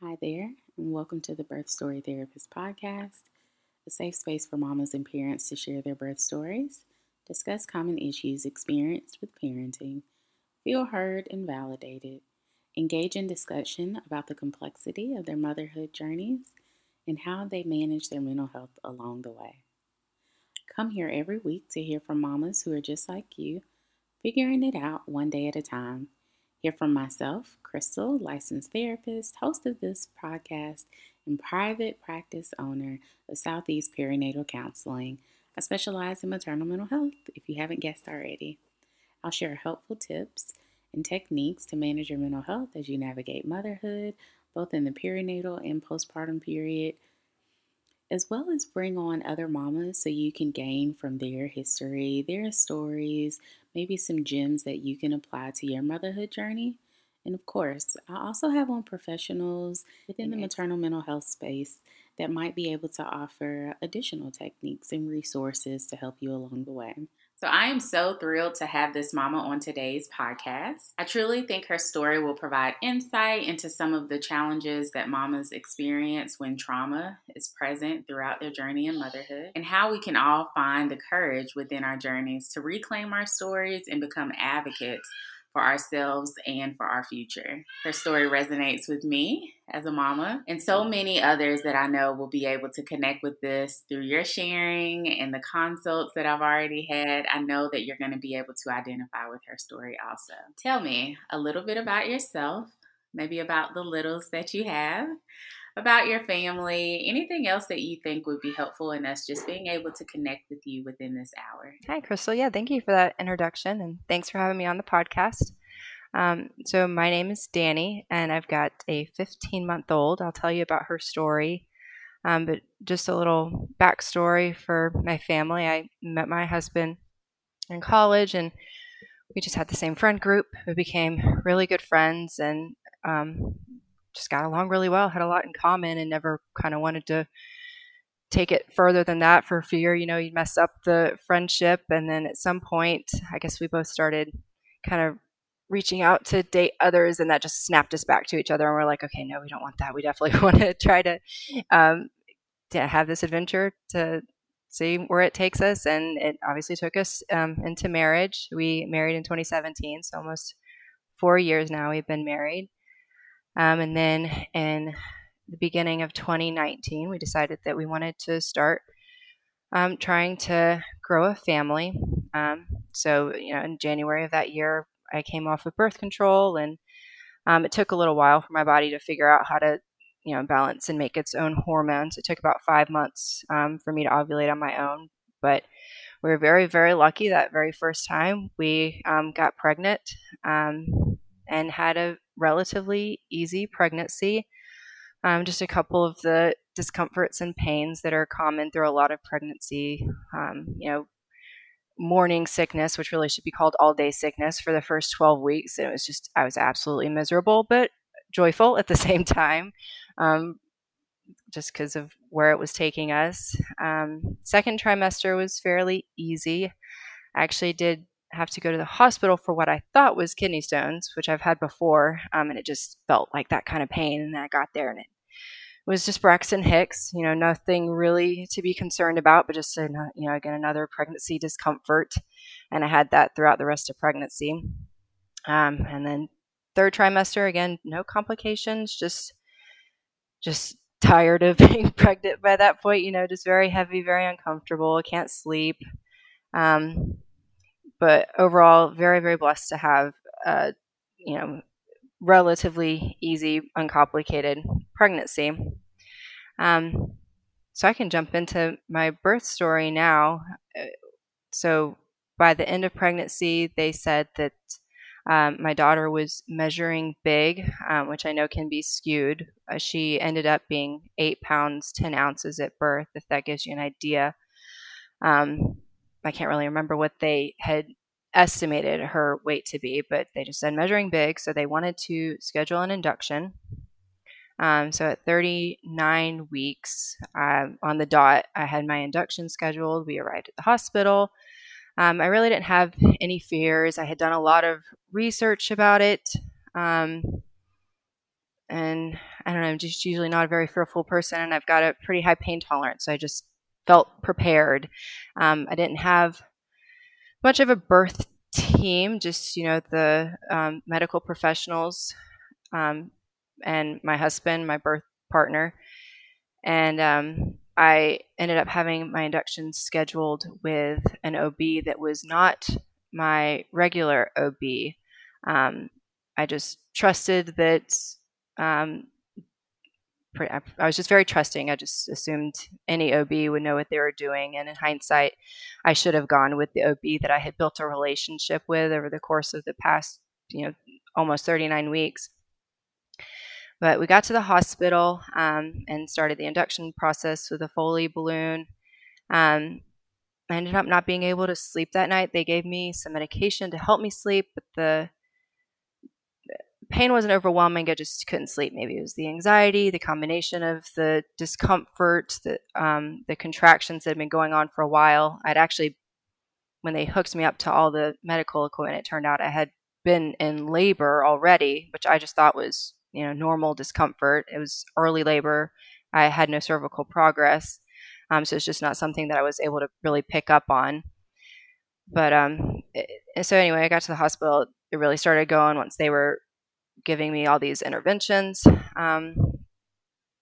Hi there, and welcome to the Birth Story Therapist podcast, a safe space for mamas and parents to share their birth stories, discuss common issues experienced with parenting, feel heard and validated, engage in discussion about the complexity of their motherhood journeys, and how they manage their mental health along the way. Come here every week to hear from mamas who are just like you, figuring it out one day at a time Hear from myself, Crystal, licensed therapist, host of this podcast, and private practice owner of Southeast Perinatal Counseling. I specialize in maternal mental health, if you haven't guessed already. I'll share helpful tips and techniques to manage your mental health as you navigate motherhood, both in the perinatal and postpartum period, as well as bring on other mamas so you can gain from their history, their stories, maybe some gems that you can apply to your motherhood journey. And of course, I also have on professionals within the maternal mental health space that might be able to offer additional techniques and resources to help you along the way. So I am so thrilled to have this mama on today's podcast. I truly think her story will provide insight into some of the challenges that mamas experience when trauma is present throughout their journey in motherhood and how we can all find the courage within our journeys to reclaim our stories and become advocates for ourselves and for our future. Her story resonates with me as a mama and so many others that I know will be able to connect with this through your sharing and the consults that I've already had. I know that you're going to be able to identify with her story also. Tell me a little bit about yourself, maybe about the littles that you have about your family, anything else that you think would be helpful in us just being able to connect with you within this hour. Hi, Crystal. Yeah, thank you for that introduction and thanks for having me on the podcast. Um, so, my name is Dani, and I've got a 15 month old. I'll tell you about her story. Um, but just a little backstory for my family. I met my husband in college, and we just had the same friend group. We became really good friends, and um, just got along really well, had a lot in common, and never kind of wanted to take it further than that for fear, you know, you'd mess up the friendship. And then at some point, I guess we both started kind of reaching out to date others, and that just snapped us back to each other. And we're like, okay, no, we don't want that. We definitely want to try to um, to have this adventure to see where it takes us. And it obviously took us um, into marriage. We married in 2017, so almost four years now we've been married. Um, and then in the beginning of 2019, we decided that we wanted to start um, trying to grow a family. Um, so, you know, in January of that year, I came off of birth control, and um, it took a little while for my body to figure out how to, you know, balance and make its own hormones. It took about five months um, for me to ovulate on my own, but we were very, very lucky that very first time we um, got pregnant and had a relatively easy pregnancy. Um, just a couple of the discomforts and pains that are common through a lot of pregnancy. Um, you know, morning sickness, which really should be called all day sickness for the first 12 weeks. And it was just, I was absolutely miserable, but joyful at the same time, um, just because of where it was taking us. Um, second trimester was fairly easy. I actually did have to go to the hospital for what I thought was kidney stones, which I've had before, um, and it just felt like that kind of pain. And I got there, and it was just Braxton Hicks. You know, nothing really to be concerned about, but just you know, again another pregnancy discomfort, and I had that throughout the rest of pregnancy. Um, and then third trimester, again, no complications, just just tired of being pregnant by that point. You know, just very heavy, very uncomfortable, can't sleep. Um, but overall, very very blessed to have a you know relatively easy, uncomplicated pregnancy. Um, so I can jump into my birth story now. So by the end of pregnancy, they said that um, my daughter was measuring big, um, which I know can be skewed. Uh, she ended up being eight pounds, 10 ounces at birth, if that gives you an idea. Um, I can't really remember what they had estimated her weight to be, but they just said measuring big. So they wanted to schedule an induction. Um, so at 39 weeks uh, on the dot, I had my induction scheduled. We arrived at the hospital. Um, I really didn't have any fears. I had done a lot of research about it. Um, and I don't know, I'm just usually not a very fearful person, and I've got a pretty high pain tolerance. So I just felt prepared. Um, I didn't have much of a birth team, just you know the um, medical professionals um, and my husband, my birth partner, and um, I ended up having my induction scheduled with an OB that was not my regular OB. Um, I just trusted that um, I was just very trusting. I just assumed any OB would know what they were doing. And in hindsight, I should have gone with the OB that I had built a relationship with over the course of the past, you know, almost 39 weeks. But we got to the hospital um, and started the induction process with a Foley balloon. Um, I ended up not being able to sleep that night. They gave me some medication to help me sleep, but the pain wasn't overwhelming. I just couldn't sleep. Maybe it was the anxiety, the combination of the discomfort, the um, the contractions that had been going on for a while. I'd actually, when they hooked me up to all the medical equipment, it turned out I had been in labor already, which I just thought was you know normal discomfort. It was early labor. I had no cervical progress, um, so it's just not something that I was able to really pick up on. But um, it, so anyway, I got to the hospital. It really started going once they were giving me all these interventions. Um,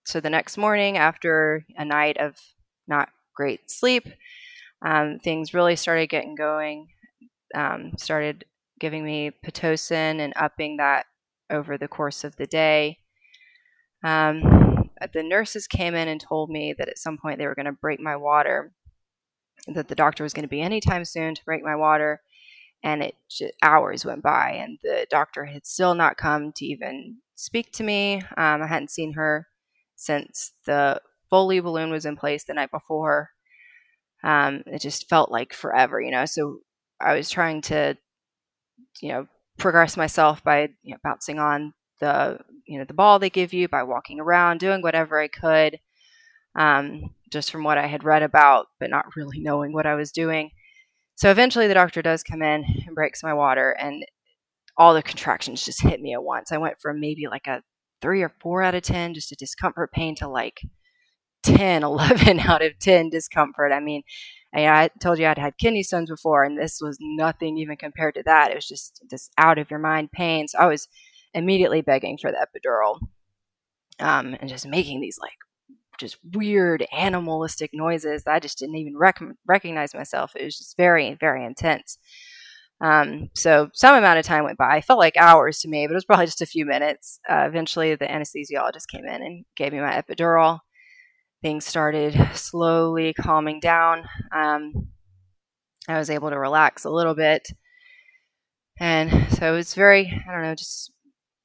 so the next morning, after a night of not great sleep, um, things really started getting going. Um, started giving me pitocin and upping that over the course of the day. Um, the nurses came in and told me that at some point they were going to break my water, that the doctor was going to be anytime soon to break my water and it just, hours went by and the doctor had still not come to even speak to me. Um, i hadn't seen her since the foley balloon was in place the night before. Um, it just felt like forever you know? So i was trying to you know progress myself by you know, bouncing on the you know the ball they give you by walking around doing whatever i could um, just from what i had read about but not really knowing what i was doing so eventually the doctor does come in and breaks my water, and all the contractions just hit me at once. I went from maybe like a three or four out of 10, just a discomfort pain, to like 10, 11 out of 10 discomfort. I mean, I told you I'd had kidney stones before, and this was nothing even compared to that. It was just this out of your mind pain. So I was immediately begging for the epidural um, and just making these like just weird animalistic noises I just didn't even rec- recognize myself. It was just very, very intense. Um, so some amount of time went by. It felt like hours to me, but it was probably just a few minutes. Uh, eventually, the anesthesiologist came in and gave me my epidural. Things started slowly calming down. Um, I was able to relax a little bit. And so it was very, I don't know, just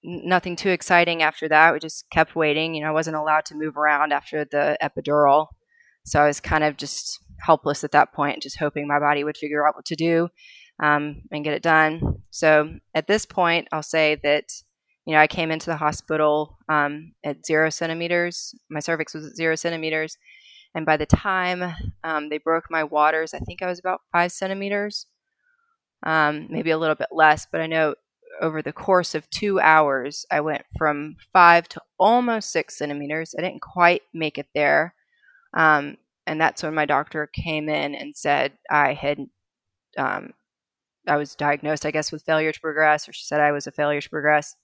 nothing too exciting after that. We just kept waiting. You know, I wasn't allowed to move around after the epidural. So I was kind of just helpless at that point, just hoping my body would figure out what to do um, and get it done. So at this point, I'll say that, you know, I came into the hospital um, at zero centimeters. My cervix was at zero centimeters. And by the time um, they broke my waters, I think I was about five centimeters, um, maybe a little bit less. But I know over the course of two hours, I went from five to almost six centimeters. I didn't quite make it there. Um, and that's when my doctor came in and said I had, um, I was diagnosed, I guess, with failure to progress, or she said I was a failure to progress.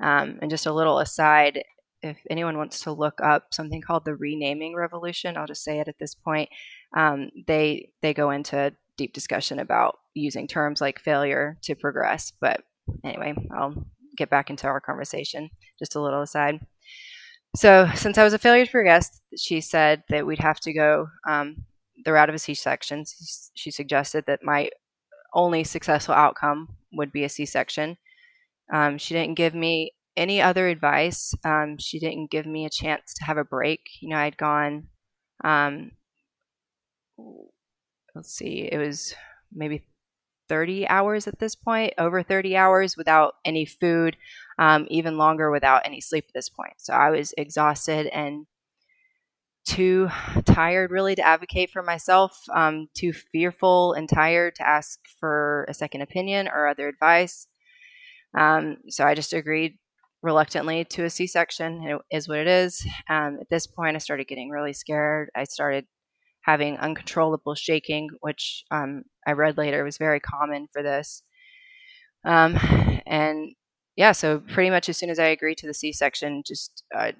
Um, and just a little aside, if anyone wants to look up something called the renaming revolution, I'll just say it at this point. Um, they they go into deep discussion about using terms like failure to progress. But anyway, I'll get back into our conversation. Just a little aside. So, since I was a failure to progress, she said that we'd have to go um, the route of a C section. She suggested that my only successful outcome would be a C section. Um, she didn't give me any other advice. Um, she didn't give me a chance to have a break. You know, I'd gone um, let's see, it was maybe 30 hours at this point, over 30 hours without any food, um, even longer without any sleep at this point. So I was exhausted and too tired really to advocate for myself, um, too fearful and tired to ask for a second opinion or other advice. Um, so I just agreed reluctantly to a C-section. It is what it is. Um, at this point, I started getting really scared. I started having uncontrollable shaking, which um, I read later was very common for this. Um, and yeah, so pretty much as soon as I agreed to the C-section, just uh,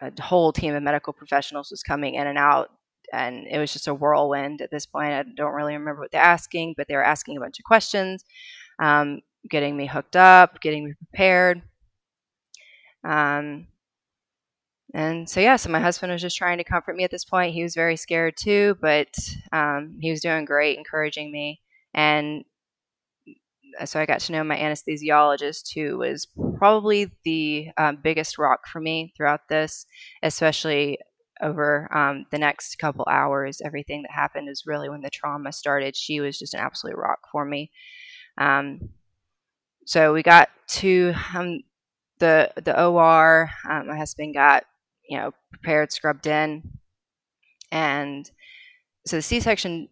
a whole team of medical professionals was coming in and out, and it was just a whirlwind at this point. I don't really remember what they're asking, but they were asking a bunch of questions, um, getting me hooked up, getting me prepared. Um, and so, yeah, so my husband was just trying to comfort me at this point. He was very scared too, but um, he was doing great, encouraging me. And so I got to know my anesthesiologist, who was probably the um, biggest rock for me throughout this, especially over um, the next couple hours. Everything that happened is really when the trauma started. She was just an absolute rock for me. Um, so we got to um, the the OR. Um, my husband got you know prepared, scrubbed in, and so the C-section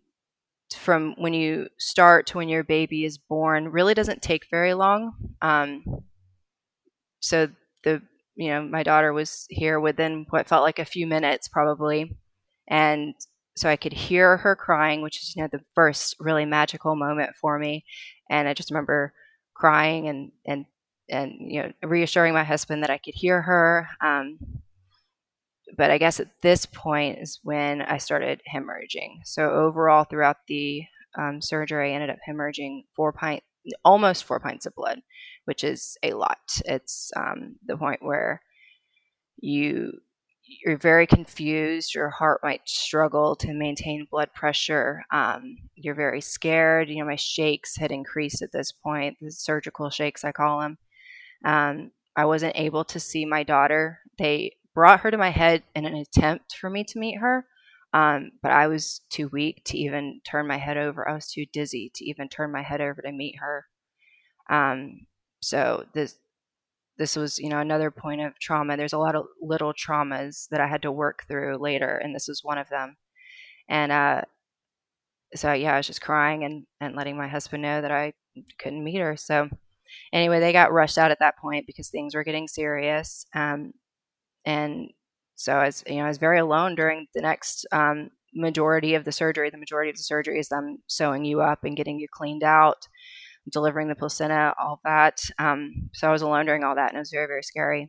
from when you start to when your baby is born really doesn't take very long. Um, so the you know my daughter was here within what felt like a few minutes probably, and so I could hear her crying, which is you know the first really magical moment for me. And I just remember crying and and and you know reassuring my husband that I could hear her. Um, but I guess at this point is when I started hemorrhaging. So overall, throughout the um, surgery, I ended up hemorrhaging four pint, almost four pints of blood, which is a lot. It's um, the point where you you're very confused. Your heart might struggle to maintain blood pressure. Um, you're very scared. You know, my shakes had increased at this point. The surgical shakes, I call them. Um, I wasn't able to see my daughter. They brought her to my head in an attempt for me to meet her. Um, but I was too weak to even turn my head over. I was too dizzy to even turn my head over to meet her. Um, so this this was you know another point of trauma. There's a lot of little traumas that I had to work through later, and this was one of them. And uh, so yeah, I was just crying and and letting my husband know that I couldn't meet her. So anyway, they got rushed out at that point because things were getting serious. Um, and so I was, you know, I was very alone during the next um, majority of the surgery. The majority of the surgery is them sewing you up and getting you cleaned out, delivering the placenta, all that. Um, so I was alone during all that, and it was very, very scary.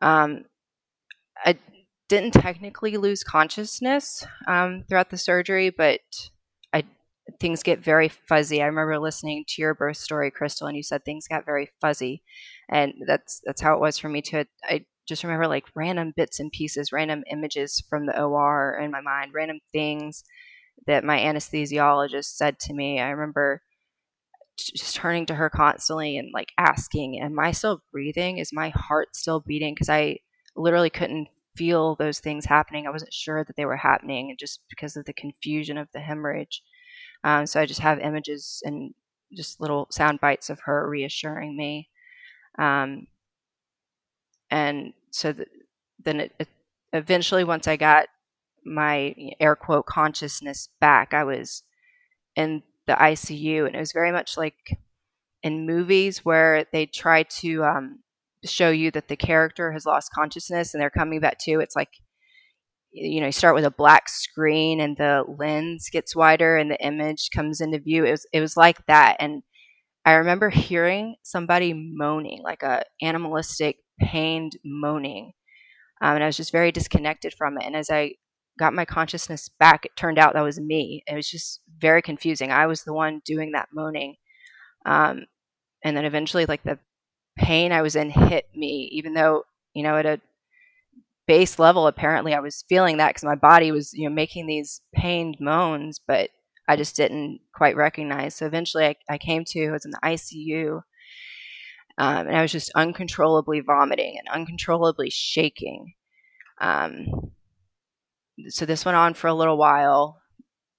Um, I didn't technically lose consciousness um, throughout the surgery, but I things get very fuzzy. I remember listening to your birth story, Crystal, and you said things got very fuzzy, and that's that's how it was for me too. I just remember like random bits and pieces, random images from the OR in my mind, random things that my anesthesiologist said to me. I remember just turning to her constantly and like asking, Am I still breathing? Is my heart still beating? Because I literally couldn't feel those things happening. I wasn't sure that they were happening just because of the confusion of the hemorrhage. Um, so I just have images and just little sound bites of her reassuring me. Um, and so the, then it, it, eventually once i got my air quote consciousness back i was in the icu and it was very much like in movies where they try to um, show you that the character has lost consciousness and they're coming back to it's like you know you start with a black screen and the lens gets wider and the image comes into view. It was it was like that. And i remember hearing somebody moaning like a animalistic pained moaning. Um, and I was just very disconnected from it. And as I got my consciousness back, it turned out that was me. It was just very confusing. I was the one doing that moaning. Um, and then eventually, like the pain I was in hit me, even though, you know, at a base level, apparently I was feeling that because my body was, you know, making these pained moans, but I just didn't quite recognize. So eventually I, I came to, I was in the ICU um, and I was just uncontrollably vomiting and uncontrollably shaking. Um, so this went on for a little while.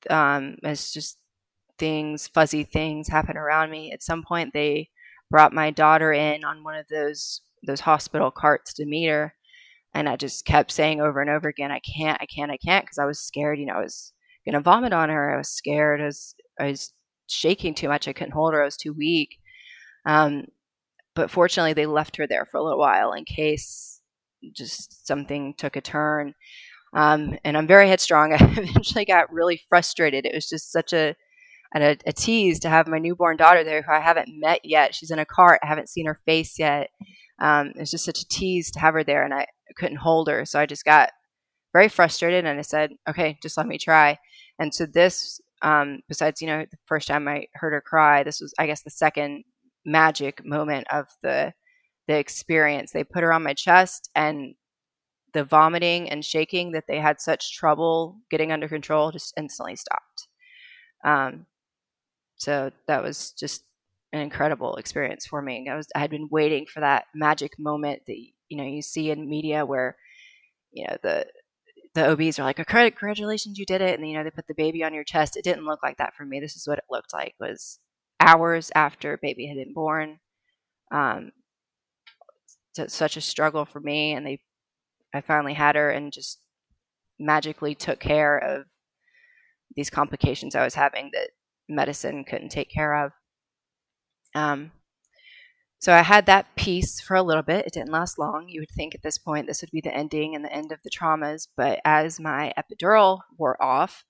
Um, as just things, fuzzy things happen around me. At some point, they brought my daughter in on one of those those hospital carts to meet her, and I just kept saying over and over again, "I can't, I can't, I can't," because I was scared. You know, I was gonna vomit on her. I was scared. I was, I was shaking too much. I couldn't hold her. I was too weak. Um, but fortunately, they left her there for a little while in case just something took a turn. Um, and I'm very headstrong. I eventually got really frustrated. It was just such a, a, a tease to have my newborn daughter there who I haven't met yet. She's in a cart. I haven't seen her face yet. Um, it was just such a tease to have her there, and I couldn't hold her. So I just got very frustrated, and I said, "Okay, just let me try." And so this, um, besides you know the first time I heard her cry, this was I guess the second magic moment of the the experience. They put her on my chest, and the vomiting and shaking that they had such trouble getting under control just instantly stopped. Um, so that was just an incredible experience for me. I was I had been waiting for that magic moment that you know you see in media where you know the the OBs are like, "Congratulations, you did it!" and you know they put the baby on your chest. It didn't look like that for me. This is what it looked like. Was hours after baby had been born. Um, such a struggle for me, and they, I finally had her, and just magically took care of these complications I was having that medicine couldn't take care of. Um, so I had that piece for a little bit. It didn't last long. You would think at this point this would be the ending and the end of the traumas. But as my epidural wore off,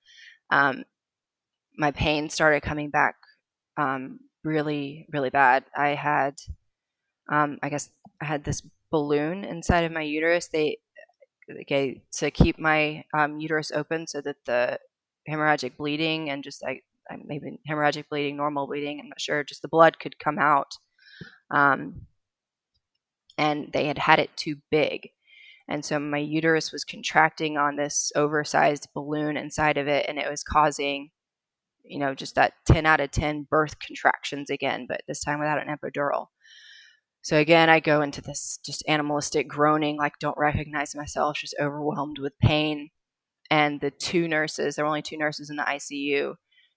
um, my pain started coming back um, really, really bad. I had, um, I guess, I had this balloon inside of my uterus. They, okay, to keep my um, uterus open so that the hemorrhagic bleeding and just like maybe hemorrhagic bleeding, normal bleeding, I'm not sure, just the blood could come out. Um, and they had had it too big. And so my uterus was contracting on this oversized balloon inside of it, and it was causing, you know, just that 10 out of 10 birth contractions again, but this time without an epidural. So again, I go into this just animalistic groaning, like don't recognize myself, just overwhelmed with pain. And the two nurses, there were only two nurses in the ICU,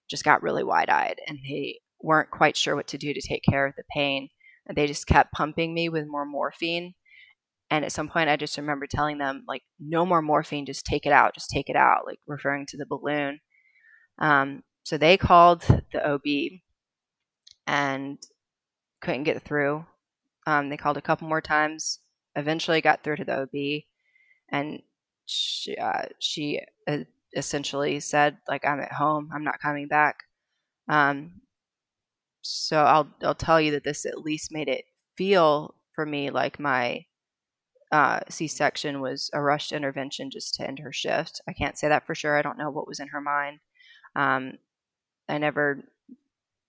just got really wide eyed and they weren't quite sure what to do to take care of the pain. And they just kept pumping me with more morphine. And at some point, I just remember telling them, like, no more morphine, just take it out, just take it out, like referring to the balloon. Um, so they called the OB and couldn't get through. Um, they called a couple more times, eventually got through to the OB, and she, uh, she uh, essentially said like I'm at home, I'm not coming back. Um, so I'll I'll tell you that this at least made it feel for me like my uh, C-section was a rushed intervention just to end her shift. I can't say that for sure. I don't know what was in her mind. Um, I never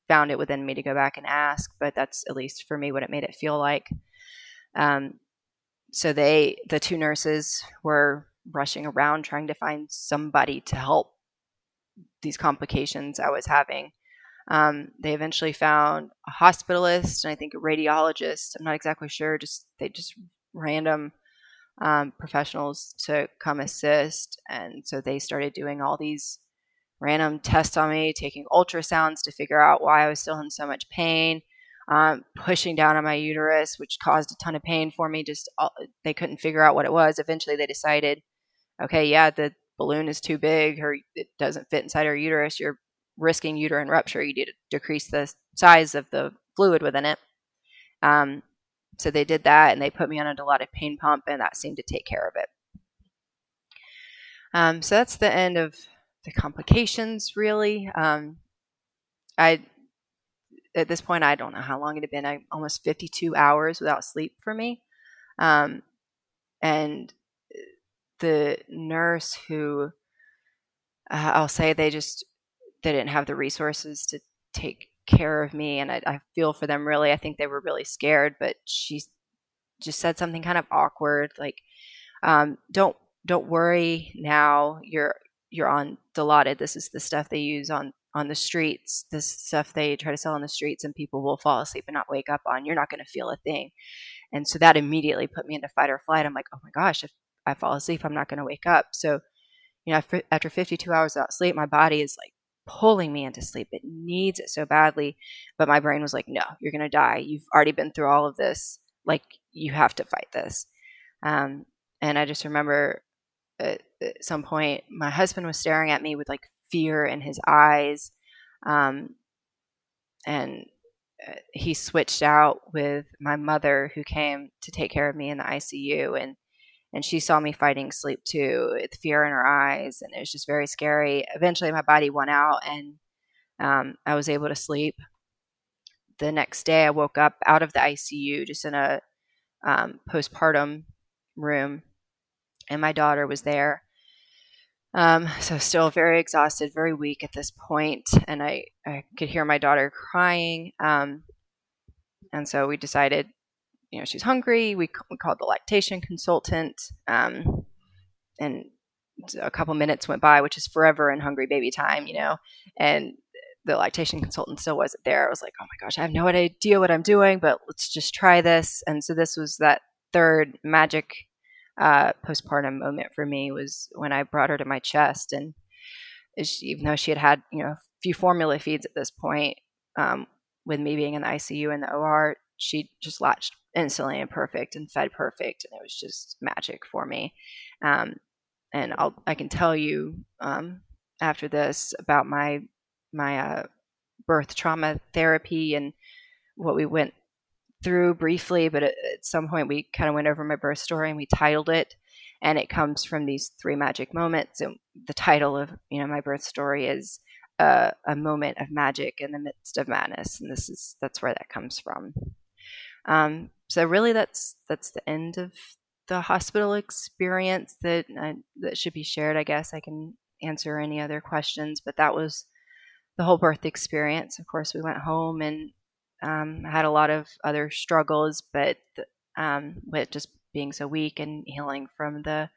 found it within me to go back and ask, but that's at least for me what it made it feel like. Um, so they, the two nurses, were rushing around trying to find somebody to help these complications I was having. Um, they eventually found a hospitalist and I think a radiologist. I'm not exactly sure. Just they just random um, professionals to come assist, and so they started doing all these random tests on me, taking ultrasounds to figure out why I was still in so much pain. Um, pushing down on my uterus, which caused a ton of pain for me. Just all, they couldn't figure out what it was. Eventually, they decided okay, yeah, the balloon is too big or it doesn't fit inside her uterus, you're risking uterine rupture. You need to decrease the size of the fluid within it. Um, so they did that and they put me on a dilaudid pain pump, and that seemed to take care of it. Um, so that's the end of the complications, really. Um, I at this point I don't know how long it had been. I, almost 52 hours without sleep for me, um, and the nurse who uh, I'll say they just they didn't have the resources to take care of me, and I, I feel for them really. I think they were really scared, but she just said something kind of awkward, like, um, "Don't don't worry now. You're you're on Dilaudid. This is the stuff they use on on the streets. This stuff they try to sell on the streets, and people will fall asleep and not wake up on. You're not going to feel a thing." And so that immediately put me into fight or flight. I'm like, "Oh my gosh, if I fall asleep, I'm not going to wake up. So, you know, after 52 hours without sleep, my body is like pulling me into sleep. It needs it so badly. But my brain was like, no, you're going to die. You've already been through all of this. Like, you have to fight this. Um, and I just remember at, some point, my husband was staring at me with like fear in his eyes. Um, and he switched out with my mother who came to take care of me in the ICU and and she saw me fighting sleep too with fear in her eyes and it was just very scary eventually my body won out and um, i was able to sleep the next day i woke up out of the icu just in a um, postpartum room and my daughter was there um, so still very exhausted very weak at this point and i, I could hear my daughter crying um, and so we decided you know, she's hungry. We, we called the lactation consultant, um, and a couple minutes went by, which is forever in hungry baby time, you know, and the lactation consultant still wasn't there. I was like, oh my gosh, I have no idea what I'm doing, but let's just try this. And so this was that third magic uh, postpartum moment for me was when I brought her to my chest, and she, even though she had had you know a few formula feeds at this point, um, with me being in the ICU and the OR, she just latched instantly and perfect and fed perfect, and it was just magic for me. Um, and I'll I can tell you um, after this about my my uh, birth trauma therapy and what we went through briefly, but at, at some point we kind of went over my birth story and we titled it, and it comes from these three magic moments. And the title of you know my birth story is a, a moment of magic in the midst of madness, and this is that's where that comes from. Um, so really, that's that's the end of the hospital experience that uh, that should be shared. I guess I can answer any other questions, but that was the whole birth experience. Of course, we went home and um, had a lot of other struggles, but um, with just being so weak and healing from the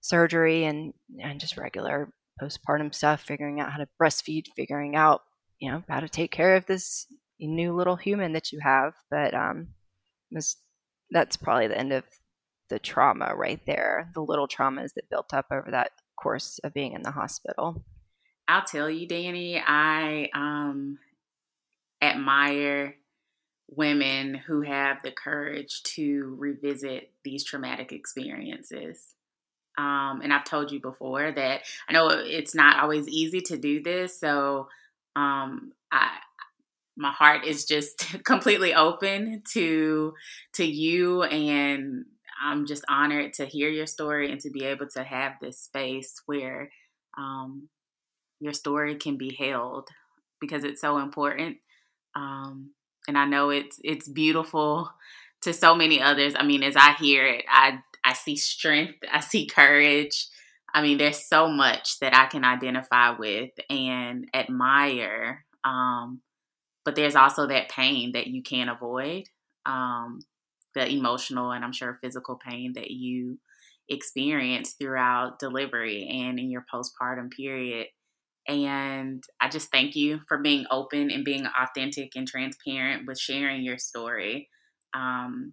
surgery and and just regular postpartum stuff, figuring out how to breastfeed, figuring out you know how to take care of this new little human that you have. But um, was, that's probably the end of the trauma right there, the little traumas that built up over that course of being in the hospital. I'll tell you, Dani, I um, admire women who have the courage to revisit these traumatic experiences. Um, and I've told you before that I know it's not always easy to do this. So um, I, my heart is just completely open to to you and I'm just honored to hear your story and to be able to have this space where um, your story can be held because it's so important. Um, and I know it's it's beautiful to so many others. I mean, as I hear it, I I see strength, I see courage. I mean, there's so much that I can identify with and admire. Um, but there's also that pain that you can't avoid um, the emotional and i'm sure physical pain that you experience throughout delivery and in your postpartum period and i just thank you for being open and being authentic and transparent with sharing your story um,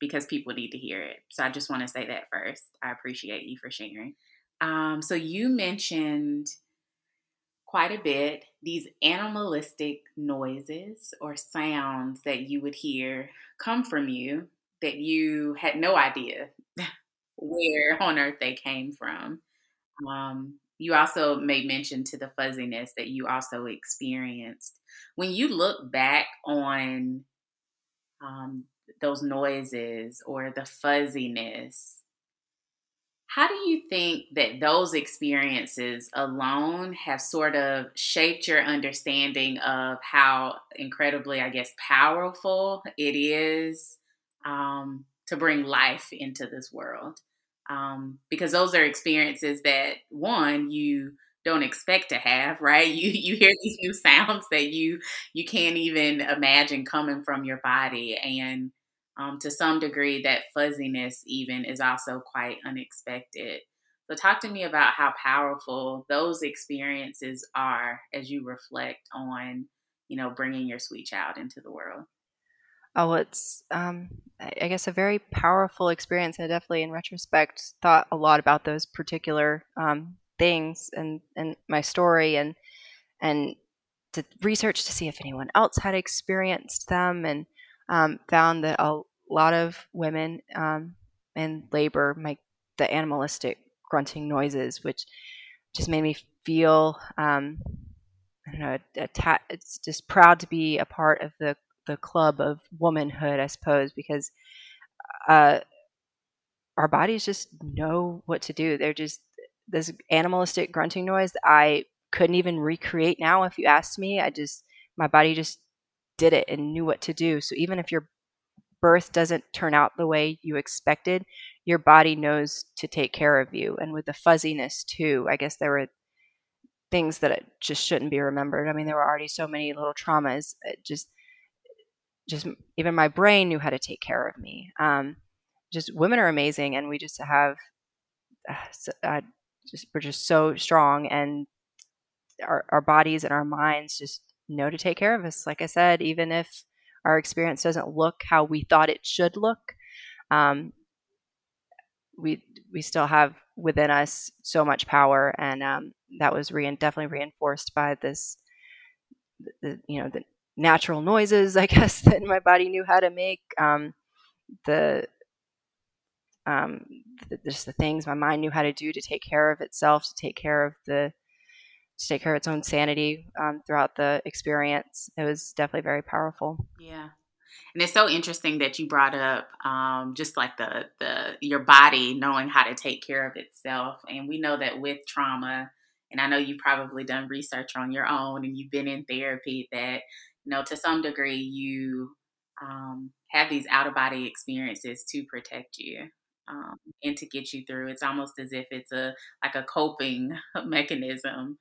because people need to hear it. So i just want to say that first. I appreciate you for sharing. Um, so you mentioned quite a bit these animalistic noises or sounds that you would hear come from you that you had no idea where on earth they came from. Um, you also made mention to the fuzziness that you also experienced. When you look back on um, those noises or the fuzziness, how do you think that those experiences alone have sort of shaped your understanding of how incredibly, I guess, powerful it is um, to bring life into this world? Um, because those are experiences that, one, you don't expect to have right you you hear these new sounds that you you can't even imagine coming from your body and um, to some degree, that fuzziness even is also quite unexpected. So, talk to me about how powerful those experiences are as you reflect on, you know, bringing your sweet child into the world. Oh, it's, um, I guess, a very powerful experience. I definitely, in retrospect, thought a lot about those particular um, things and, and my story and, and to research to see if anyone else had experienced them and um, found that a lot of women um, in labor make the animalistic grunting noises, which just made me feel um, I don't know, it's just proud to be a part of the the club of womanhood, I suppose, because uh, our bodies just know what to do. They're just this animalistic grunting noise that I couldn't even recreate now if you asked me. I just my body just did it and knew what to do. So even if your birth doesn't turn out the way you expected, your body knows to take care of you. And with the fuzziness too, I guess there were things that just shouldn't be remembered. I mean, there were already so many little traumas. It just, just even my brain knew how to take care of me. Um, just women are amazing, and we just have, uh, uh, just we're just so strong, and our our bodies and our minds just know to take care of us. Like I said, even if our experience doesn't look how we thought it should look, um, we we still have within us so much power, and um, that was re- definitely reinforced by this, the, you know, the natural noises, I guess, that my body knew how to make. Um, the um, the, just the things my mind knew how to do to take care of itself, to take care of the, to take care of its own sanity um, throughout the experience. It was definitely very powerful. Yeah, and it's so interesting that you brought up um, just like the the your body knowing how to take care of itself, and we know that with trauma, and I know you've probably done research on your own, and you've been in therapy that you know to some degree you um, have these out of body experiences to protect you um, and to get you through. It's almost as if it's a like a coping mechanism.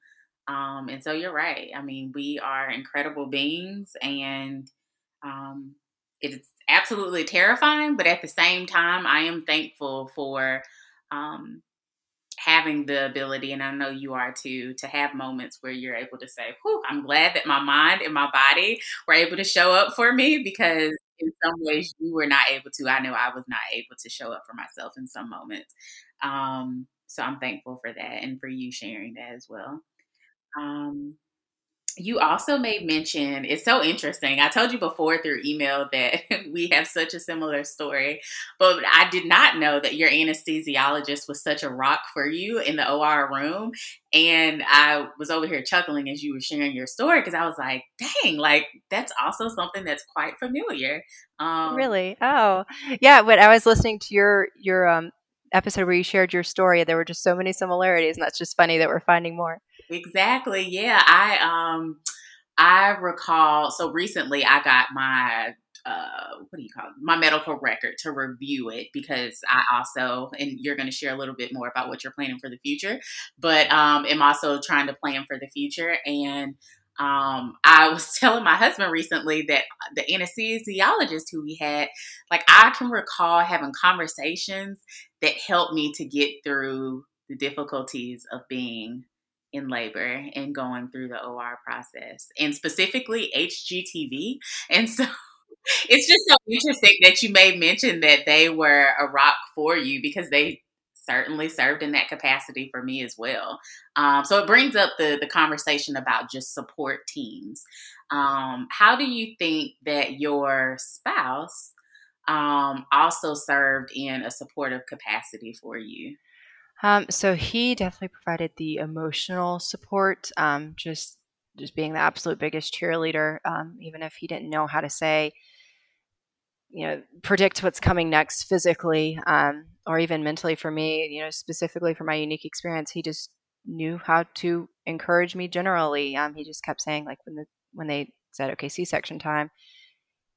Um, and so you're right. I mean, we are incredible beings, and um, it's absolutely terrifying. But at the same time, I am thankful for um, having the ability, and I know you are too, to have moments where you're able to say, Whew, I'm glad that my mind and my body were able to show up for me because in some ways you were not able to. I know I was not able to show up for myself in some moments. Um, so I'm thankful for that and for you sharing that as well. Um, you also made mention, it's so interesting. I told you before through email that we have such a similar story, but I did not know that your anesthesiologist was such a rock for you in the OR room. And I was over here chuckling as you were sharing your story because I was like, dang, like that's also something that's quite familiar. Um, really? Oh, yeah. When I was listening to your, your, um, episode where you shared your story, there were just so many similarities, and that's just funny that we're finding more. Exactly. Yeah. I um I recall so recently I got my uh what do you call it? my medical record to review it because I also and you're going to share a little bit more about what you're planning for the future but um am also trying to plan for the future and um, I was telling my husband recently that the anesthesiologist who we had, like, I can recall having conversations that helped me to get through the difficulties of being in labor and going through the OR process, and specifically HGTV. And so it's just so interesting that you may mention that they were a rock for you because they certainly served in that capacity for me as well. Um, so it brings up the the conversation about just support teams. Um, how do you think that your spouse um, also served in a supportive capacity for you? Um, so he definitely provided the emotional support, um, just just being the absolute biggest cheerleader. Um, even if he didn't know how to say, you know, predict what's coming next physically um, or even mentally for me, you know, specifically for my unique experience, he just knew how to encourage me generally. Um, he just kept saying, like when the when they said, "Okay, C-section time,"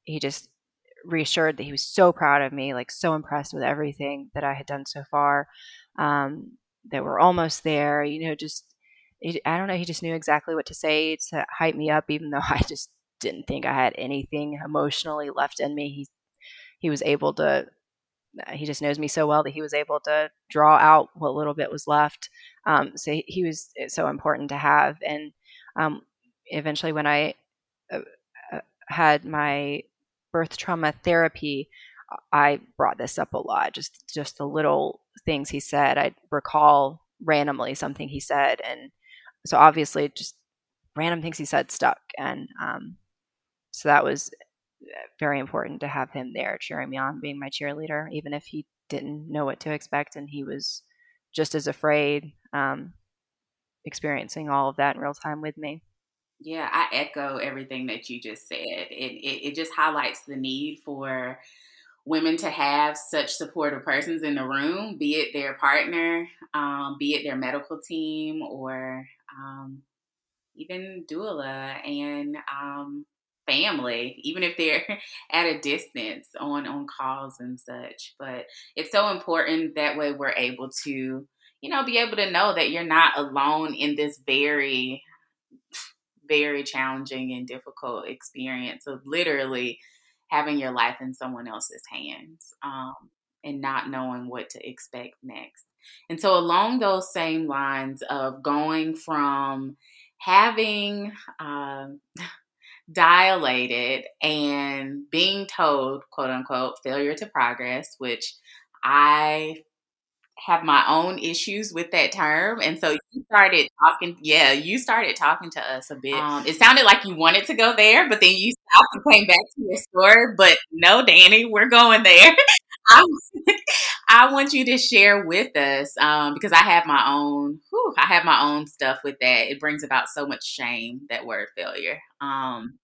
he just reassured that he was so proud of me, like so impressed with everything that I had done so far um, that we're almost there. You know, just I don't know. He just knew exactly what to say to hype me up, even though I just didn't think I had anything emotionally left in me. He he was able to. He just knows me so well that he was able to draw out what little bit was left. Um, so he, he, was so important to have. And um, eventually, when I uh, uh had my birth trauma therapy, I brought this up a lot. Just just the little things he said. I recall randomly something he said, and so obviously just random things he said stuck, and um, so that was very important to have him there cheering me on, being my cheerleader, even if he didn't know what to expect and he was just as afraid, um, experiencing all of that in real time with me. Yeah, I echo everything that you just said. It, it, it just highlights the need for women to have such supportive persons in the room, be it their partner, um, be it their medical team, or um, even doula and um, family, even if they're at a distance on on calls and such. But it's so important that way we're able to, you know, be able to know that you're not alone in this very very challenging and difficult experience of literally having your life in someone else's hands um, and not knowing what to expect next. And so, along those same lines of going from having uh, dilated and being told, quote unquote, failure to progress, which I have my own issues with that term. And so you started talking, yeah, you started talking to us a bit. Um, it sounded like you wanted to go there, but then you stopped and came back to your story. But no, Dani, we're going there. I, I want you to share with us um, because I have my own, whew, I have my own stuff with that. It brings about so much shame, that word failure. Um,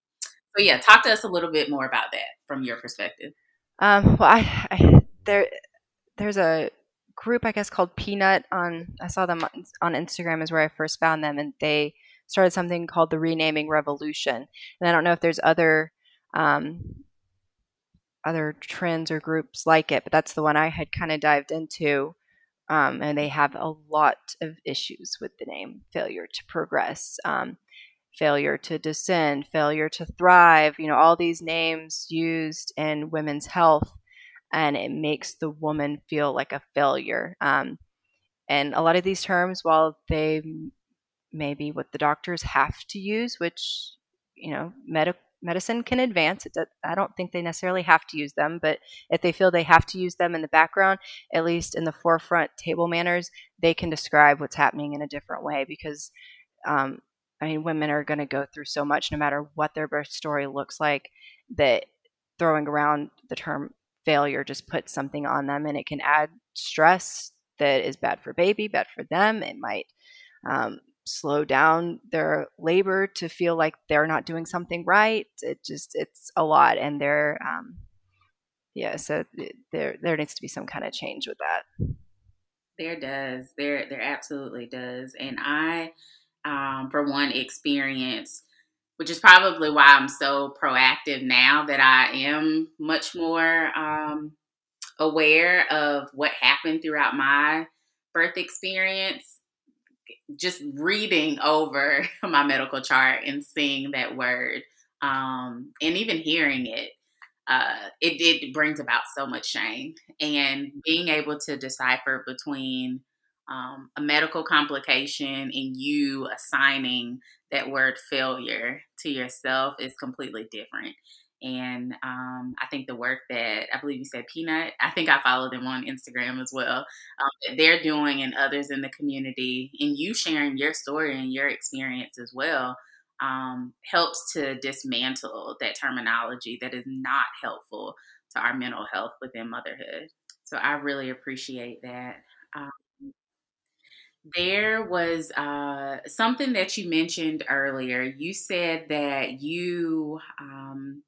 so yeah, talk to us a little bit more about that from your perspective. Um, well, I, I there, there's a group, I guess, called Peanut on. I saw them on Instagram is where I first found them, and they started something called the Renaming Revolution. And I don't know if there's other um, other trends or groups like it, but that's the one I had kind of dived into. Um, and they have a lot of issues with the name failure to progress, um, failure to descend, failure to thrive, you know, all these names used in women's health and it makes the woman feel like a failure. Um, and a lot of these terms, while they may be what the doctors have to use, which you know, med- medicine can advance. I don't think they necessarily have to use them, but if they feel they have to use them in the background, at least in the forefront table manners, they can describe what's happening in a different way because. Um, I mean, women are going to go through so much no matter what their birth story looks like that throwing around the term failure just puts something on them and it can add stress that is bad for baby, bad for them. It might um, slow down their labor to feel like they're not doing something right. It just it's a lot, and they're um, yeah. So there there needs to be some kind of change with that. There does. There there absolutely does, and I, um, for one, experience which is probably why I'm so proactive now that I am much more um, aware of what happened throughout my birth experience. Just reading over my medical chart and seeing that word um, and even hearing it, uh, it, it brings about so much shame. And being able to decipher between um, a medical complication and you assigning that word failure to yourself is completely different. And um, I think the work that I believe you said Peanut, I think I follow them on Instagram as well, um, they're doing and others in the community, and you sharing your story and your experience as well, um, helps to dismantle that terminology that is not helpful to our mental health within motherhood. So I really appreciate that. There was uh, something that you mentioned earlier. You said that you, um,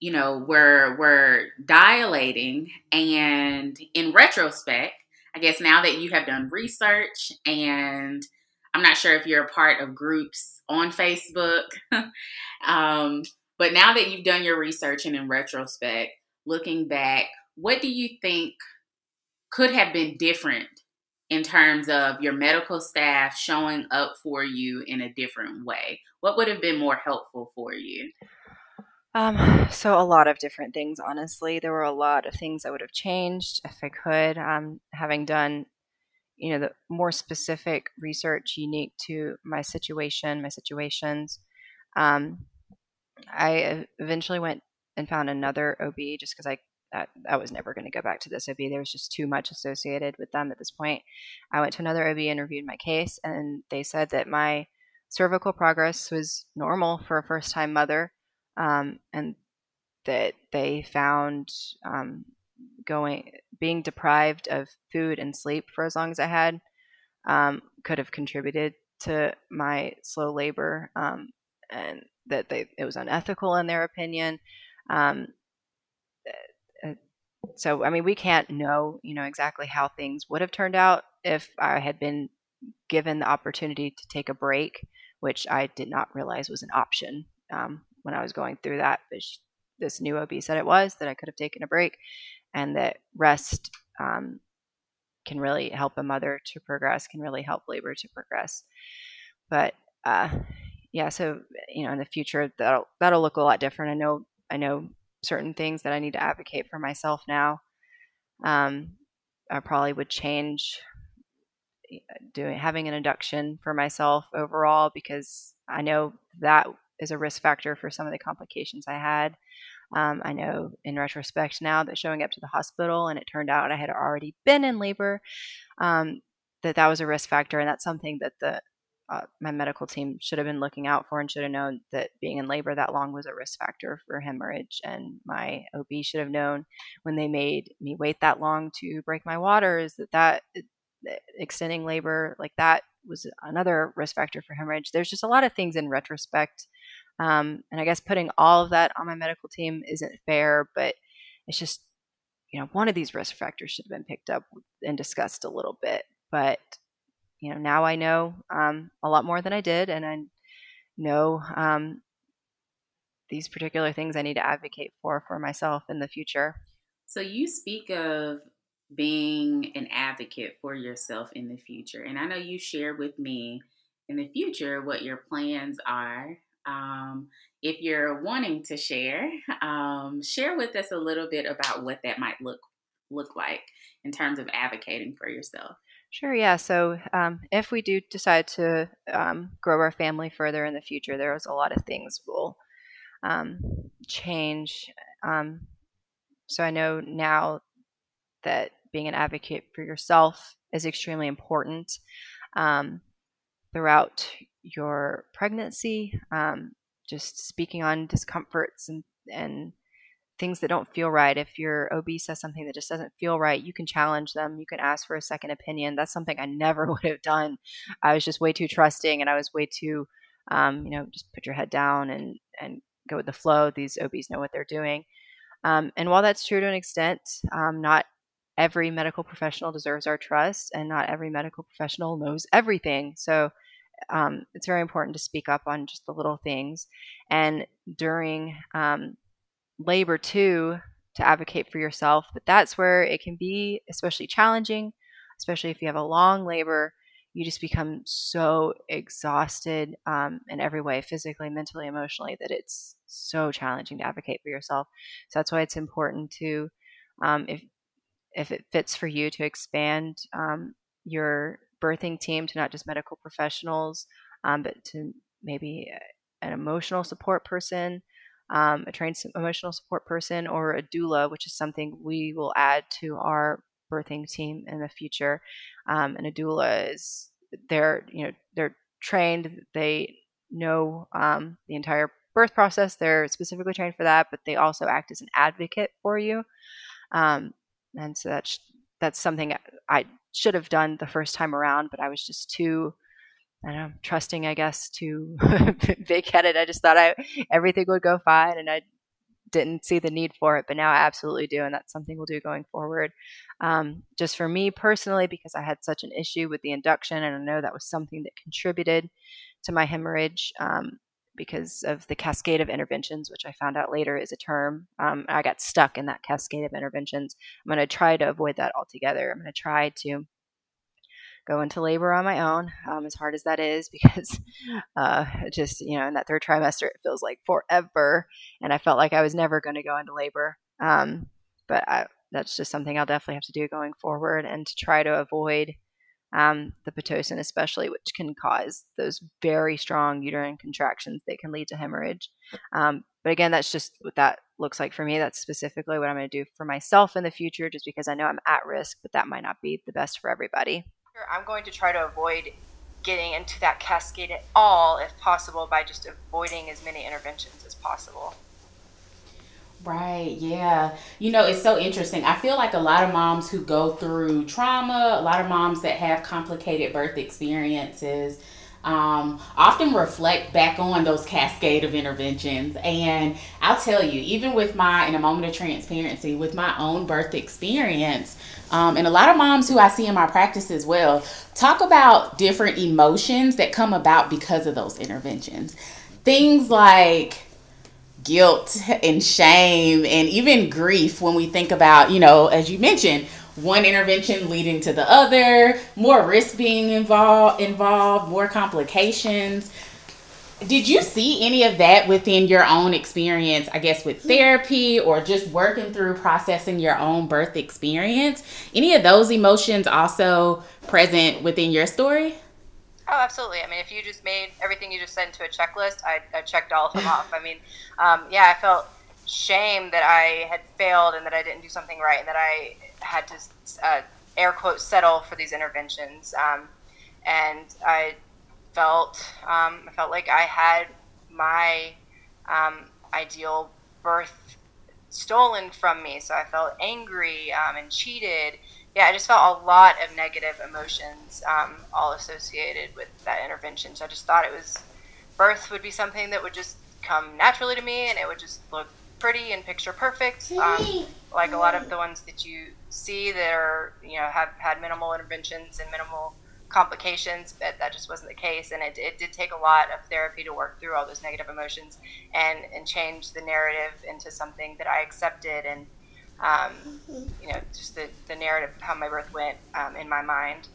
you know, were were dilating, and in retrospect, I guess now that you have done research, and I'm not sure if you're a part of groups on Facebook, um, but now that you've done your research and in retrospect, looking back, what do you think could have been different in terms of your medical staff showing up for you in a different way? What would have been more helpful for you? Um, so a lot of different things, honestly. There were a lot of things I would have changed if I could. Um, having done, you know, the more specific research unique to my situation, my situations, um, I eventually went and found another OB just because I that I was never going to go back to this OB. There was just too much associated with them at this point. I went to another OB, interviewed my case, and they said that my cervical progress was normal for a first time mother, um, and that they found um, going being deprived of food and sleep for as long as I had um, could have contributed to my slow labor um, and that they, it was unethical in their opinion. Um, so, I mean, we can't know, you know, exactly how things would have turned out if I had been given the opportunity to take a break, which I did not realize was an option um, when I was going through that. But she, this new OB said it was that I could have taken a break, and that rest um, can really help a mother to progress, can really help labor to progress. But uh, yeah, so you know, in the future that'll that'll look a lot different. I know I know certain things that I need to advocate for myself now. Um, I probably would change eh, doing having an induction for myself overall because I know that is a risk factor for some of the complications I had. Um, I know in retrospect now that showing up to the hospital and it turned out I had already been in labor, um, that that was a risk factor, and that's something that the uh, my medical team should have been looking out for and should have known that being in labor that long was a risk factor for hemorrhage. And my OB should have known when they made me wait that long to break my waters that that extending labor like that was another risk factor for hemorrhage. There's just a lot of things in retrospect um, and I guess putting all of that on my medical team isn't fair, but it's just, you know, one of these risk factors should have been picked up and discussed a little bit. But, you know, now I know um, a lot more than I did, and I know um, these particular things I need to advocate for for myself in the future. So you speak of being an advocate for yourself in the future. And I know you share with me in the future what your plans are um, if you're wanting to share, um, share with us a little bit about what that might look look like in terms of advocating for yourself. Sure, yeah. So um, if we do decide to um, grow our family further in the future, there's a lot of things will um, change. Um, so I know now that being an advocate for yourself is extremely important. Um, throughout your pregnancy, um, just speaking on discomforts and, and things that don't feel right. If your OB says something that just doesn't feel right, you can challenge them. You can ask for a second opinion. That's something I never would have done. I was just way too trusting and I was way too, um, you know, just put your head down and, and go with the flow. These OBs know what they're doing. Um, and while that's true to an extent, um, not every medical professional deserves our trust and not every medical professional knows everything. So um, it's very important to speak up on just the little things. And during um, labor, too, to advocate for yourself. But that's where it can be especially challenging, especially if you have a long labor. You just become so exhausted um, in every way, physically, mentally, emotionally, that it's so challenging to advocate for yourself. So that's why it's important to, um, if if it fits for you, to expand um, your birthing team to not just medical professionals, um, but to maybe an emotional support person, um, a trained emotional support person, or a doula, which is something we will add to our birthing team in the future. Um, and a doula is they're you know they're trained, they know um, the entire birth process. They're specifically trained for that, but they also act as an advocate for you. Um, and so that's that's something I should have done the first time around, but I was just too, I don't know, trusting, I guess, to big headed. I just thought I everything would go fine, and I didn't see the need for it, but now I absolutely do, and that's something we'll do going forward. Um, just for me personally, because I had such an issue with the induction, and I know that was something that contributed to my hemorrhage. Um, because of the cascade of interventions, which I found out later is a term. Um, I got stuck in that cascade of interventions. I'm going to try to avoid that altogether. I'm going to try to go into labor on my own, um, as hard as that is, because uh, just, you know, in that third trimester, it feels like forever. And I felt like I was never going to go into labor. Um, but I, that's just something I'll definitely have to do going forward and to try to avoid um, the Pitocin especially, which can cause those very strong uterine contractions that can lead to hemorrhage. Um, but again, that's just what that looks like for me. That's specifically what I'm going to do for myself in the future, just because I know I'm at risk, but that might not be the best for everybody. I'm going to try to avoid getting into that cascade at all, if possible, by just avoiding as many interventions as possible. Right, yeah. You know, it's so interesting. I feel like a lot of moms who go through trauma, a lot of moms that have complicated birth experiences, um, often reflect back on those cascade of interventions. And I'll tell you, even with my, in a moment of transparency, with my own birth experience, um, and a lot of moms who I see in my practice as well, talk about different emotions that come about because of those interventions. Things like, guilt and shame and even grief when we think about, you know, as you mentioned, one intervention leading to the other, more risk being involved, involved, more complications. Did you see any of that within your own experience, I guess, with therapy or just working through processing your own birth experience? Any of those emotions also present within your story? Oh, absolutely. I mean, if you just made everything you just said into a checklist, I, I checked all of them off. I mean, um, yeah, I felt shame that I had failed and that I didn't do something right and that I had to uh, air quote settle for these interventions. Um, and I felt um, I felt like I had my um, ideal birth stolen from me. So I felt angry um, and cheated. Yeah, I just felt a lot of negative emotions, um, all associated with that intervention. So I just thought it was birth would be something that would just come naturally to me, and it would just look pretty and picture perfect, um, like a lot of the ones that you see that are you know have had minimal interventions and minimal complications. But that just wasn't the case, and it, it did take a lot of therapy to work through all those negative emotions and and change the narrative into something that I accepted and. Um, you know, just the, the narrative of how my birth went um, in my mind.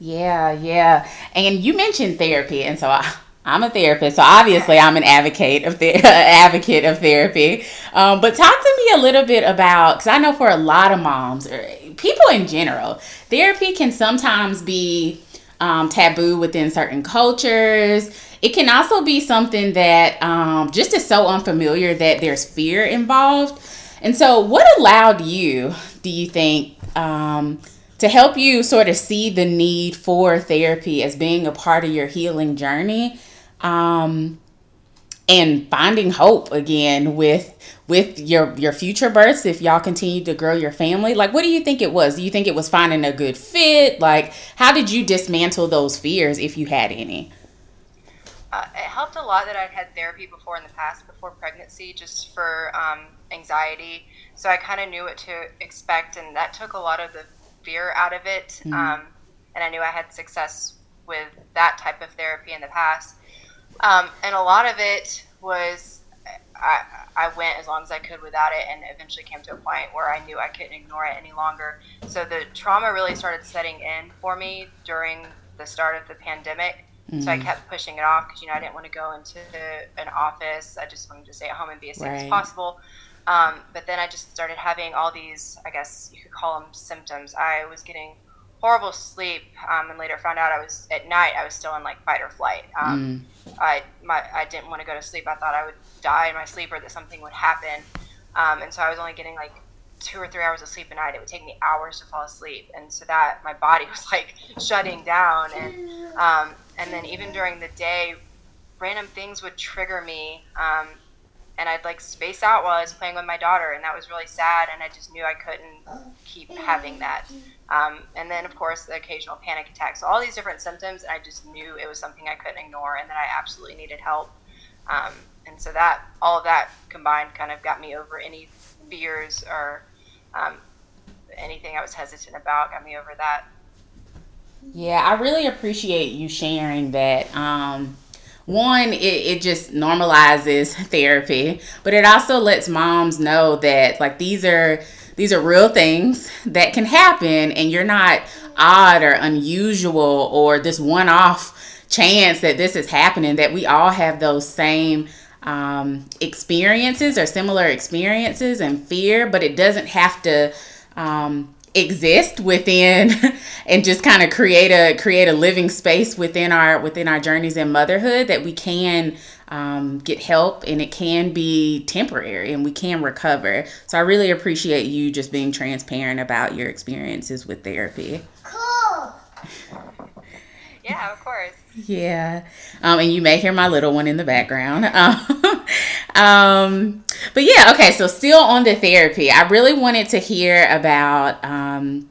Yeah, yeah. And you mentioned therapy, and so I, I'm a therapist, so obviously I'm an advocate of the advocate of therapy. Um, but talk to me a little bit about because I know for a lot of moms or people in general, therapy can sometimes be um, taboo within certain cultures. It can also be something that um, just is so unfamiliar that there's fear involved. And so, what allowed you, do you think, um, to help you sort of see the need for therapy as being a part of your healing journey? Um, and finding hope again with with your your future births if y'all continue to grow your family. Like what do you think it was? Do you think it was finding a good fit? Like how did you dismantle those fears if you had any? Uh, it helped a lot that i'd had therapy before in the past before pregnancy just for um, anxiety. So i kind of knew what to expect and that took a lot of the fear out of it. Mm-hmm. um, and i knew i had success with that type of therapy in the past um, and a lot of it was I, I went as long as I could without it and eventually came to a point where I knew I couldn't ignore it any longer. So the trauma really started setting in for me during the start of the pandemic. Mm-hmm. So I mm. kept pushing it off because, you know, I didn't want to go into an office. I just wanted to stay at home and be as safe right. as possible. Um, but then I just started having all these, I guess you could call them symptoms. I was getting horrible sleep, um, and later found out I was at night. I was still in like fight or flight. Um, mm. I my I didn't want to go to sleep. I thought I would die in my sleep or that something would happen, um, and so I was only getting like two or three hours of sleep a night. It would take me hours to fall asleep, and so that my body was like shutting down. And um, and then even during the day, random things would trigger me. Um, and I'd like space out while I was playing with my daughter, and that was really sad. And I just knew I couldn't keep having that. Um, and then, of course, the occasional panic attack. So all these different symptoms, and I just knew it was something I couldn't ignore, and that I absolutely needed help. Um, and so that all of that combined kind of got me over any fears or um, anything I was hesitant about. Got me over that. Yeah, I really appreciate you sharing that um, one it, it just normalizes therapy but it also lets moms know that like these are these are real things that can happen and you're not odd or unusual or this one-off chance that this is happening that we all have those same um, experiences or similar experiences and fear but it doesn't have to um, exist within and just kind of create a create a living space within our within our journeys in motherhood that we can um, get help and it can be temporary and we can recover. So i really appreciate you just being transparent about your experiences with therapy. Cool. Yeah of course yeah. Um, and you may hear my little one in the background. Um, but yeah okay so still on the therapy. I really wanted to hear about um,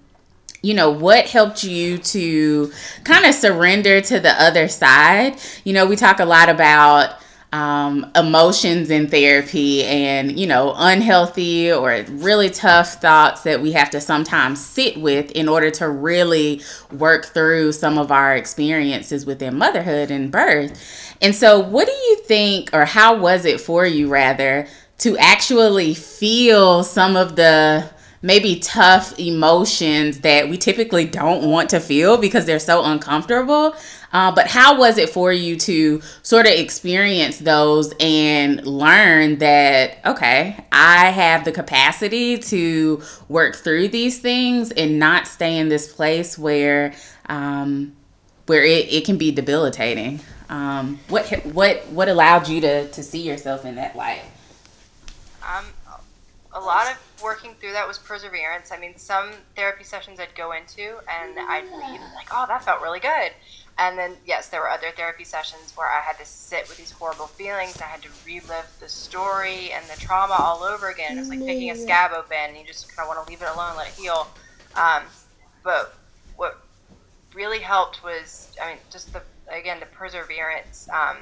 you know, what helped you to kind of surrender to the other side? You know, we talk a lot about um, emotions in therapy and, you know, unhealthy or really tough thoughts that we have to sometimes sit with in order to really work through some of our experiences within motherhood and birth. And so, what do you think, or how was it for you, rather, to actually feel some of the maybe tough emotions that we typically don't want to feel because they're so uncomfortable. Uh, but how was it for you to sort of experience those and learn that, okay, I have the capacity to work through these things and not stay in this place where, um, where it, it can be debilitating? Um, what, what, what allowed you to, to see yourself in that light? Um, a lot of working through that was perseverance. I mean, some therapy sessions I'd go into and I'd leave like, oh, that felt really good. And then, yes, there were other therapy sessions where I had to sit with these horrible feelings. I had to relive the story and the trauma all over again. It was like picking a scab open, you just kind of want to leave it alone, let it heal. Um, but what really helped was, I mean, just the again the perseverance. Um,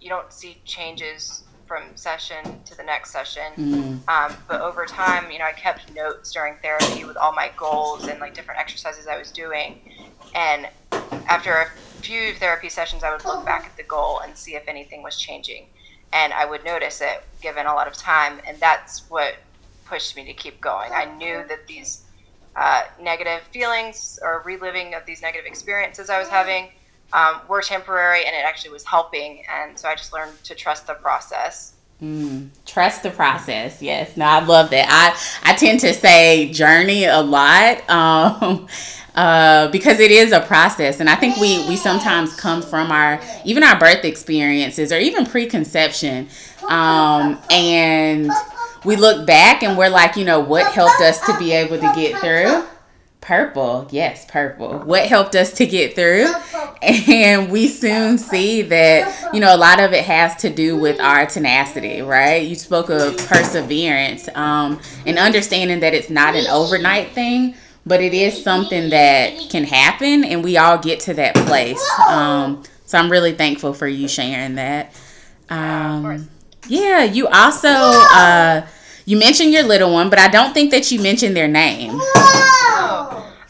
you don't see changes from session to the next session. Mm. Um, but over time, you know, I kept notes during therapy with all my goals and like different exercises I was doing. And after a few therapy sessions, I would look back at the goal and see if anything was changing. And I would notice it given a lot of time. And that's what pushed me to keep going. I knew that these uh, negative feelings or reliving of these negative experiences I was having um, were temporary and it actually was helping. And so I just learned to trust the process. Mm, trust the process. Yes. No, I love that. I, I tend to say journey a lot. Um, uh, because it is a process and i think we we sometimes come from our even our birth experiences or even preconception um, and we look back and we're like you know what helped us to be able to get through Purple, yes, purple. What helped us to get through? And we soon see that, you know, a lot of it has to do with our tenacity, right? You spoke of perseverance um, and understanding that it's not an overnight thing, but it is something that can happen, and we all get to that place. Um, so I'm really thankful for you sharing that. Um, yeah, you also uh, you mentioned your little one, but I don't think that you mentioned their name.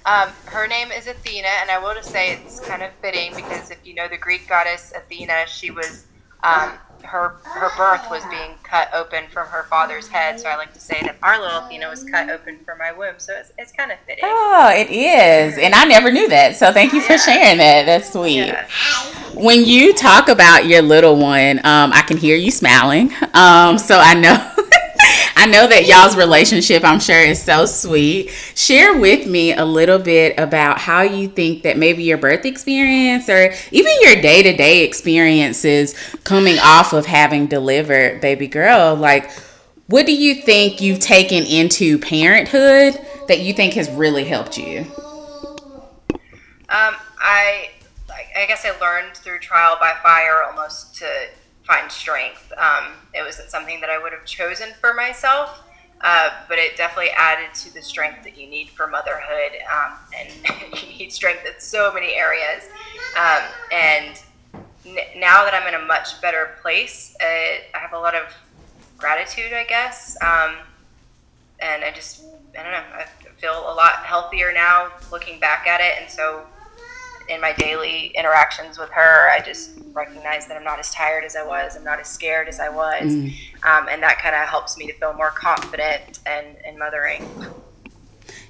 Um, her name is Athena, and I will just say it's kind of fitting because if you know the Greek goddess Athena, she was um, her her birth was being cut open from her father's head. So I like to say that our little Athena was cut open from my womb. So it's, it's kind of fitting. Oh, it is, and I never knew that. So thank you for sharing that. That's sweet. Yeah. When you talk about your little one, um, I can hear you smiling. Um, so I know I know that y'all's relationship, I'm sure, is so sweet. Share with me a little bit about how you think that maybe your birth experience or even your day to day experiences coming off of having delivered baby girl, like, what do you think you've taken into parenthood that you think has really helped you? Um, I, I guess I learned through trial by fire almost to find strength. Um, it wasn't something that I would have chosen for myself, uh, but it definitely added to the strength that you need for motherhood. Um, and you need strength in so many areas. Um, and n- now that I'm in a much better place, uh, I have a lot of gratitude, I guess. Um, and I just, I don't know, I feel a lot healthier now looking back at it. And so in my daily interactions with her, I just recognize that I'm not as tired as I was. I'm not as scared as I was. Mm. Um, and that kind of helps me to feel more confident and in mothering.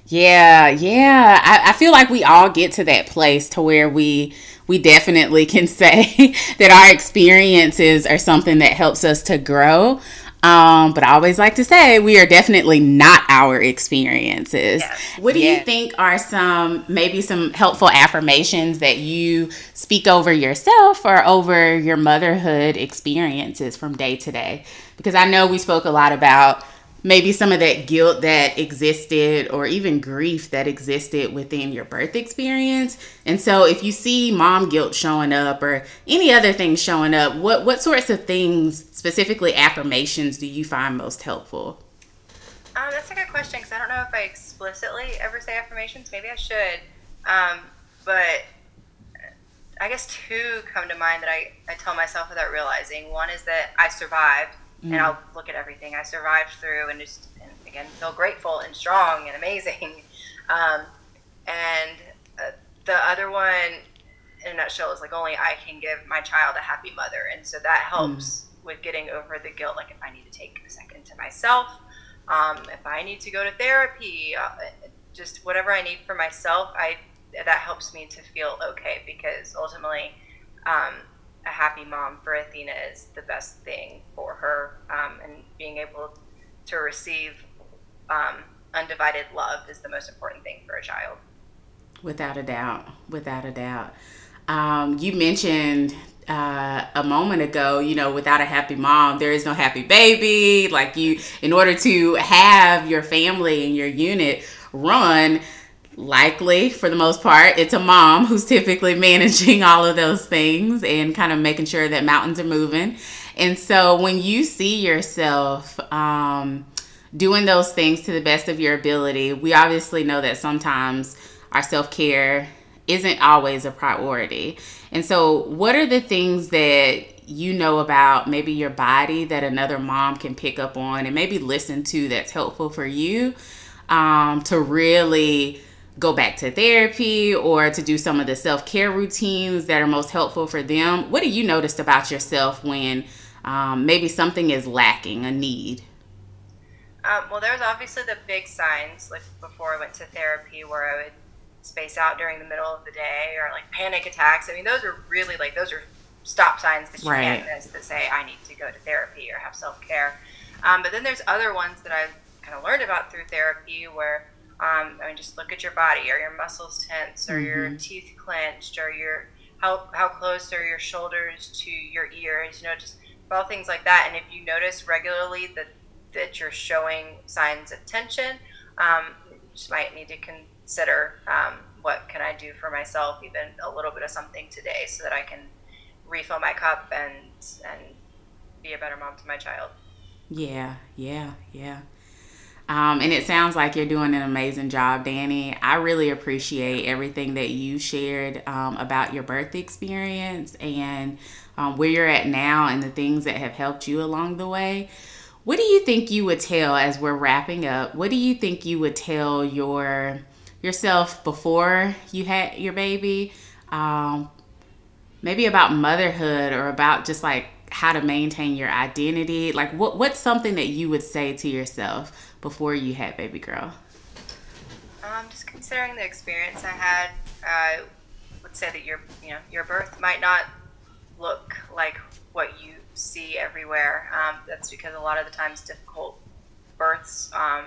Yeah, yeah. I, I feel like we all get to that place to where we we definitely can say that our experiences are something that helps us to grow. Um, but I always like to say we are definitely not our experiences. What do you think are some maybe some helpful affirmations that you speak over yourself or over your motherhood experiences from day to day? Because I know we spoke a lot about maybe some of that guilt that existed or even grief that existed within your birth experience. And so if you see mom guilt showing up or any other things showing up, what what sorts of things, specifically affirmations, do you find most helpful? Um, that's a good question because I don't know if I explicitly ever say affirmations. Maybe I should. Um, but I guess two come to mind that I, I tell myself without realizing. One is that I survived, mm. and I'll look at everything I survived through and just, and again, feel grateful and strong and amazing. Um, and uh, the other one, in a nutshell, is like only I can give my child a happy mother. And so that helps mm. with getting over the guilt. Like if I need to take a second to myself, um, if I need to go to therapy, uh, just whatever I need for myself, I that helps me to feel okay because ultimately, um, a happy mom for Athena is the best thing for her, um, and being able to receive um, undivided love is the most important thing for a child. Without a doubt, without a doubt. Um, you mentioned uh, a moment ago, you know, without a happy mom, there is no happy baby. Like you, in order to have your family and your unit run, likely for the most part, it's a mom who's typically managing all of those things and kind of making sure that mountains are moving. And so when you see yourself um, doing those things to the best of your ability, we obviously know that sometimes our self care isn't always a priority. And so, what are the things that you know about maybe your body that another mom can pick up on and maybe listen to that's helpful for you um, to really go back to therapy or to do some of the self care routines that are most helpful for them? What do you notice about yourself when um, maybe something is lacking, a need? Um, well, there's obviously the big signs, like before I went to therapy, where I would space out during the middle of the day or like panic attacks. I mean, those are really like those are stop signs that you right. can't miss that say I need to go to therapy or have self care. Um, but then there's other ones that I've kind of learned about through therapy where um, I mean, just look at your body. Are your muscles tense? Are mm-hmm. your teeth clenched? Are your how how close are your shoulders to your ears? You know, just all things like that. And if you notice regularly that that you're showing signs of tension, um, you just might need to consider um, what can I do for myself, even a little bit of something today, so that I can refill my cup and and be a better mom to my child. Yeah, yeah, yeah. Um, and it sounds like you're doing an amazing job, Dani. I really appreciate everything that you shared um, about your birth experience and um, where you're at now and the things that have helped you along the way. What do you think you would tell as we're wrapping up? What do you think you would tell your yourself before you had your baby? Um, maybe about motherhood or about just like how to maintain your identity. Like what what's something that you would say to yourself before you had baby girl? Um, just considering the experience I had, I would say that your you know your birth might not look like what you see everywhere. Um, that's because a lot of the times difficult births um,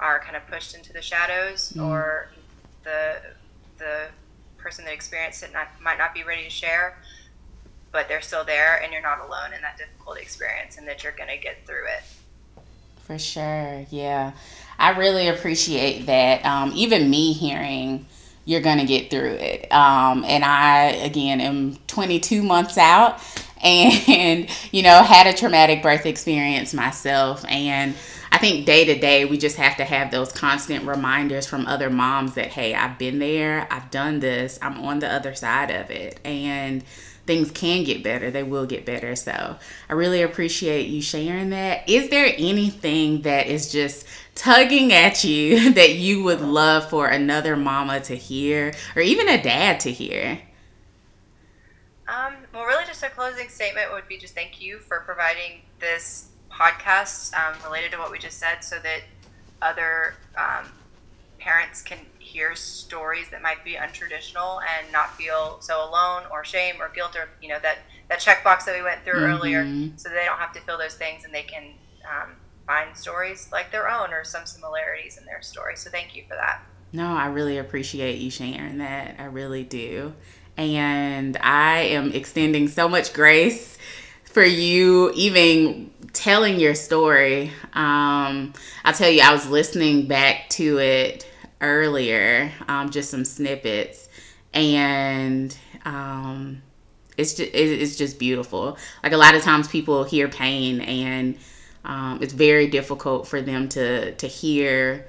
are kind of pushed into the shadows, mm. or the the person that experienced it not, might not be ready to share, but they're still there, and you're not alone in that difficult experience, and that you're going to get through it. For sure, yeah, I really appreciate that. Um, even me hearing you're gonna get through it. Um, and I again am 22 months out, and you know had a traumatic birth experience myself and i think day to day we just have to have those constant reminders from other moms that hey i've been there i've done this i'm on the other side of it and things can get better they will get better. So i really appreciate you sharing that. Is there anything that is just tugging at you that you would love for another mama to hear or even a dad to hear? Um, well, really, just a closing statement would be just thank you for providing this podcast um, related to what we just said so that other um, parents can hear stories that might be untraditional and not feel so alone or shame or guilt or, you know, that, that checkbox that we went through mm-hmm. earlier so they don't have to feel those things and they can um, find stories like their own or some similarities in their story. So thank you for that. No, I really appreciate you sharing that. I really do. And I am extending so much grace for you even telling your story. Um, I'll tell you, I was listening back to it earlier, um, just some snippets, and um, it's just it's just beautiful. Like a lot of times, people hear pain and um, it's very difficult for them to to hear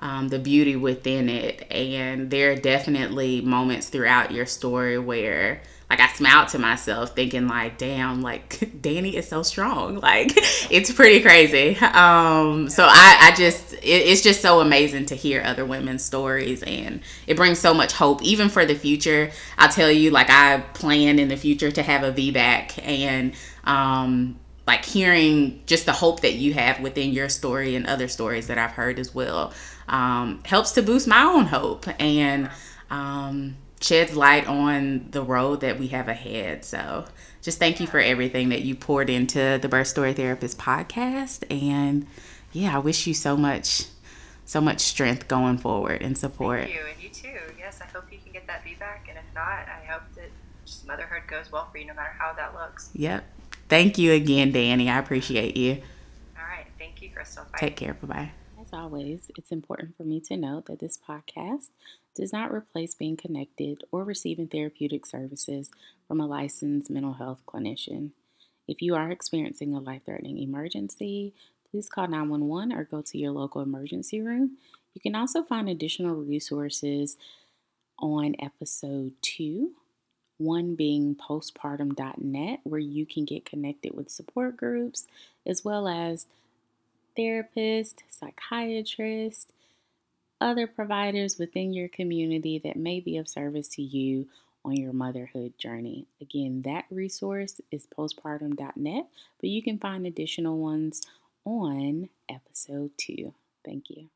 um, the beauty within it. And there are definitely moments throughout your story where like I smiled to myself thinking like, damn, like Dani is so strong. Like it's pretty crazy. Um, so I, I just, it, it's just so amazing to hear other women's stories and it brings so much hope even for the future. I'll tell you, like I plan in the future to have a VBAC and, um, like hearing just the hope that you have within your story and other stories that I've heard as well um, helps to boost my own hope and um, sheds light on the road that we have ahead. So, just thank you for everything that you poured into the Birth Story Therapist podcast. And yeah, I wish you so much, so much strength going forward and support. Thank you, and you too. Yes, I hope you can get that feedback, and if not, I hope that just motherhood goes well for you, no matter how that looks. Yep. Thank you again, Dani. I appreciate you. All right. Thank you, Crystal. Bye. Take care. Bye bye. As always, it's important for me to note that this podcast does not replace being connected or receiving therapeutic services from a licensed mental health clinician. If you are experiencing a life threatening emergency, please call 911 or go to your local emergency room. You can also find additional resources on episode 2 one being postpartum.net, where you can get connected with support groups as well as therapists, psychiatrists, other providers within your community that may be of service to you on your motherhood journey. Again, that resource is postpartum.net, but you can find additional ones on episode two. Thank you.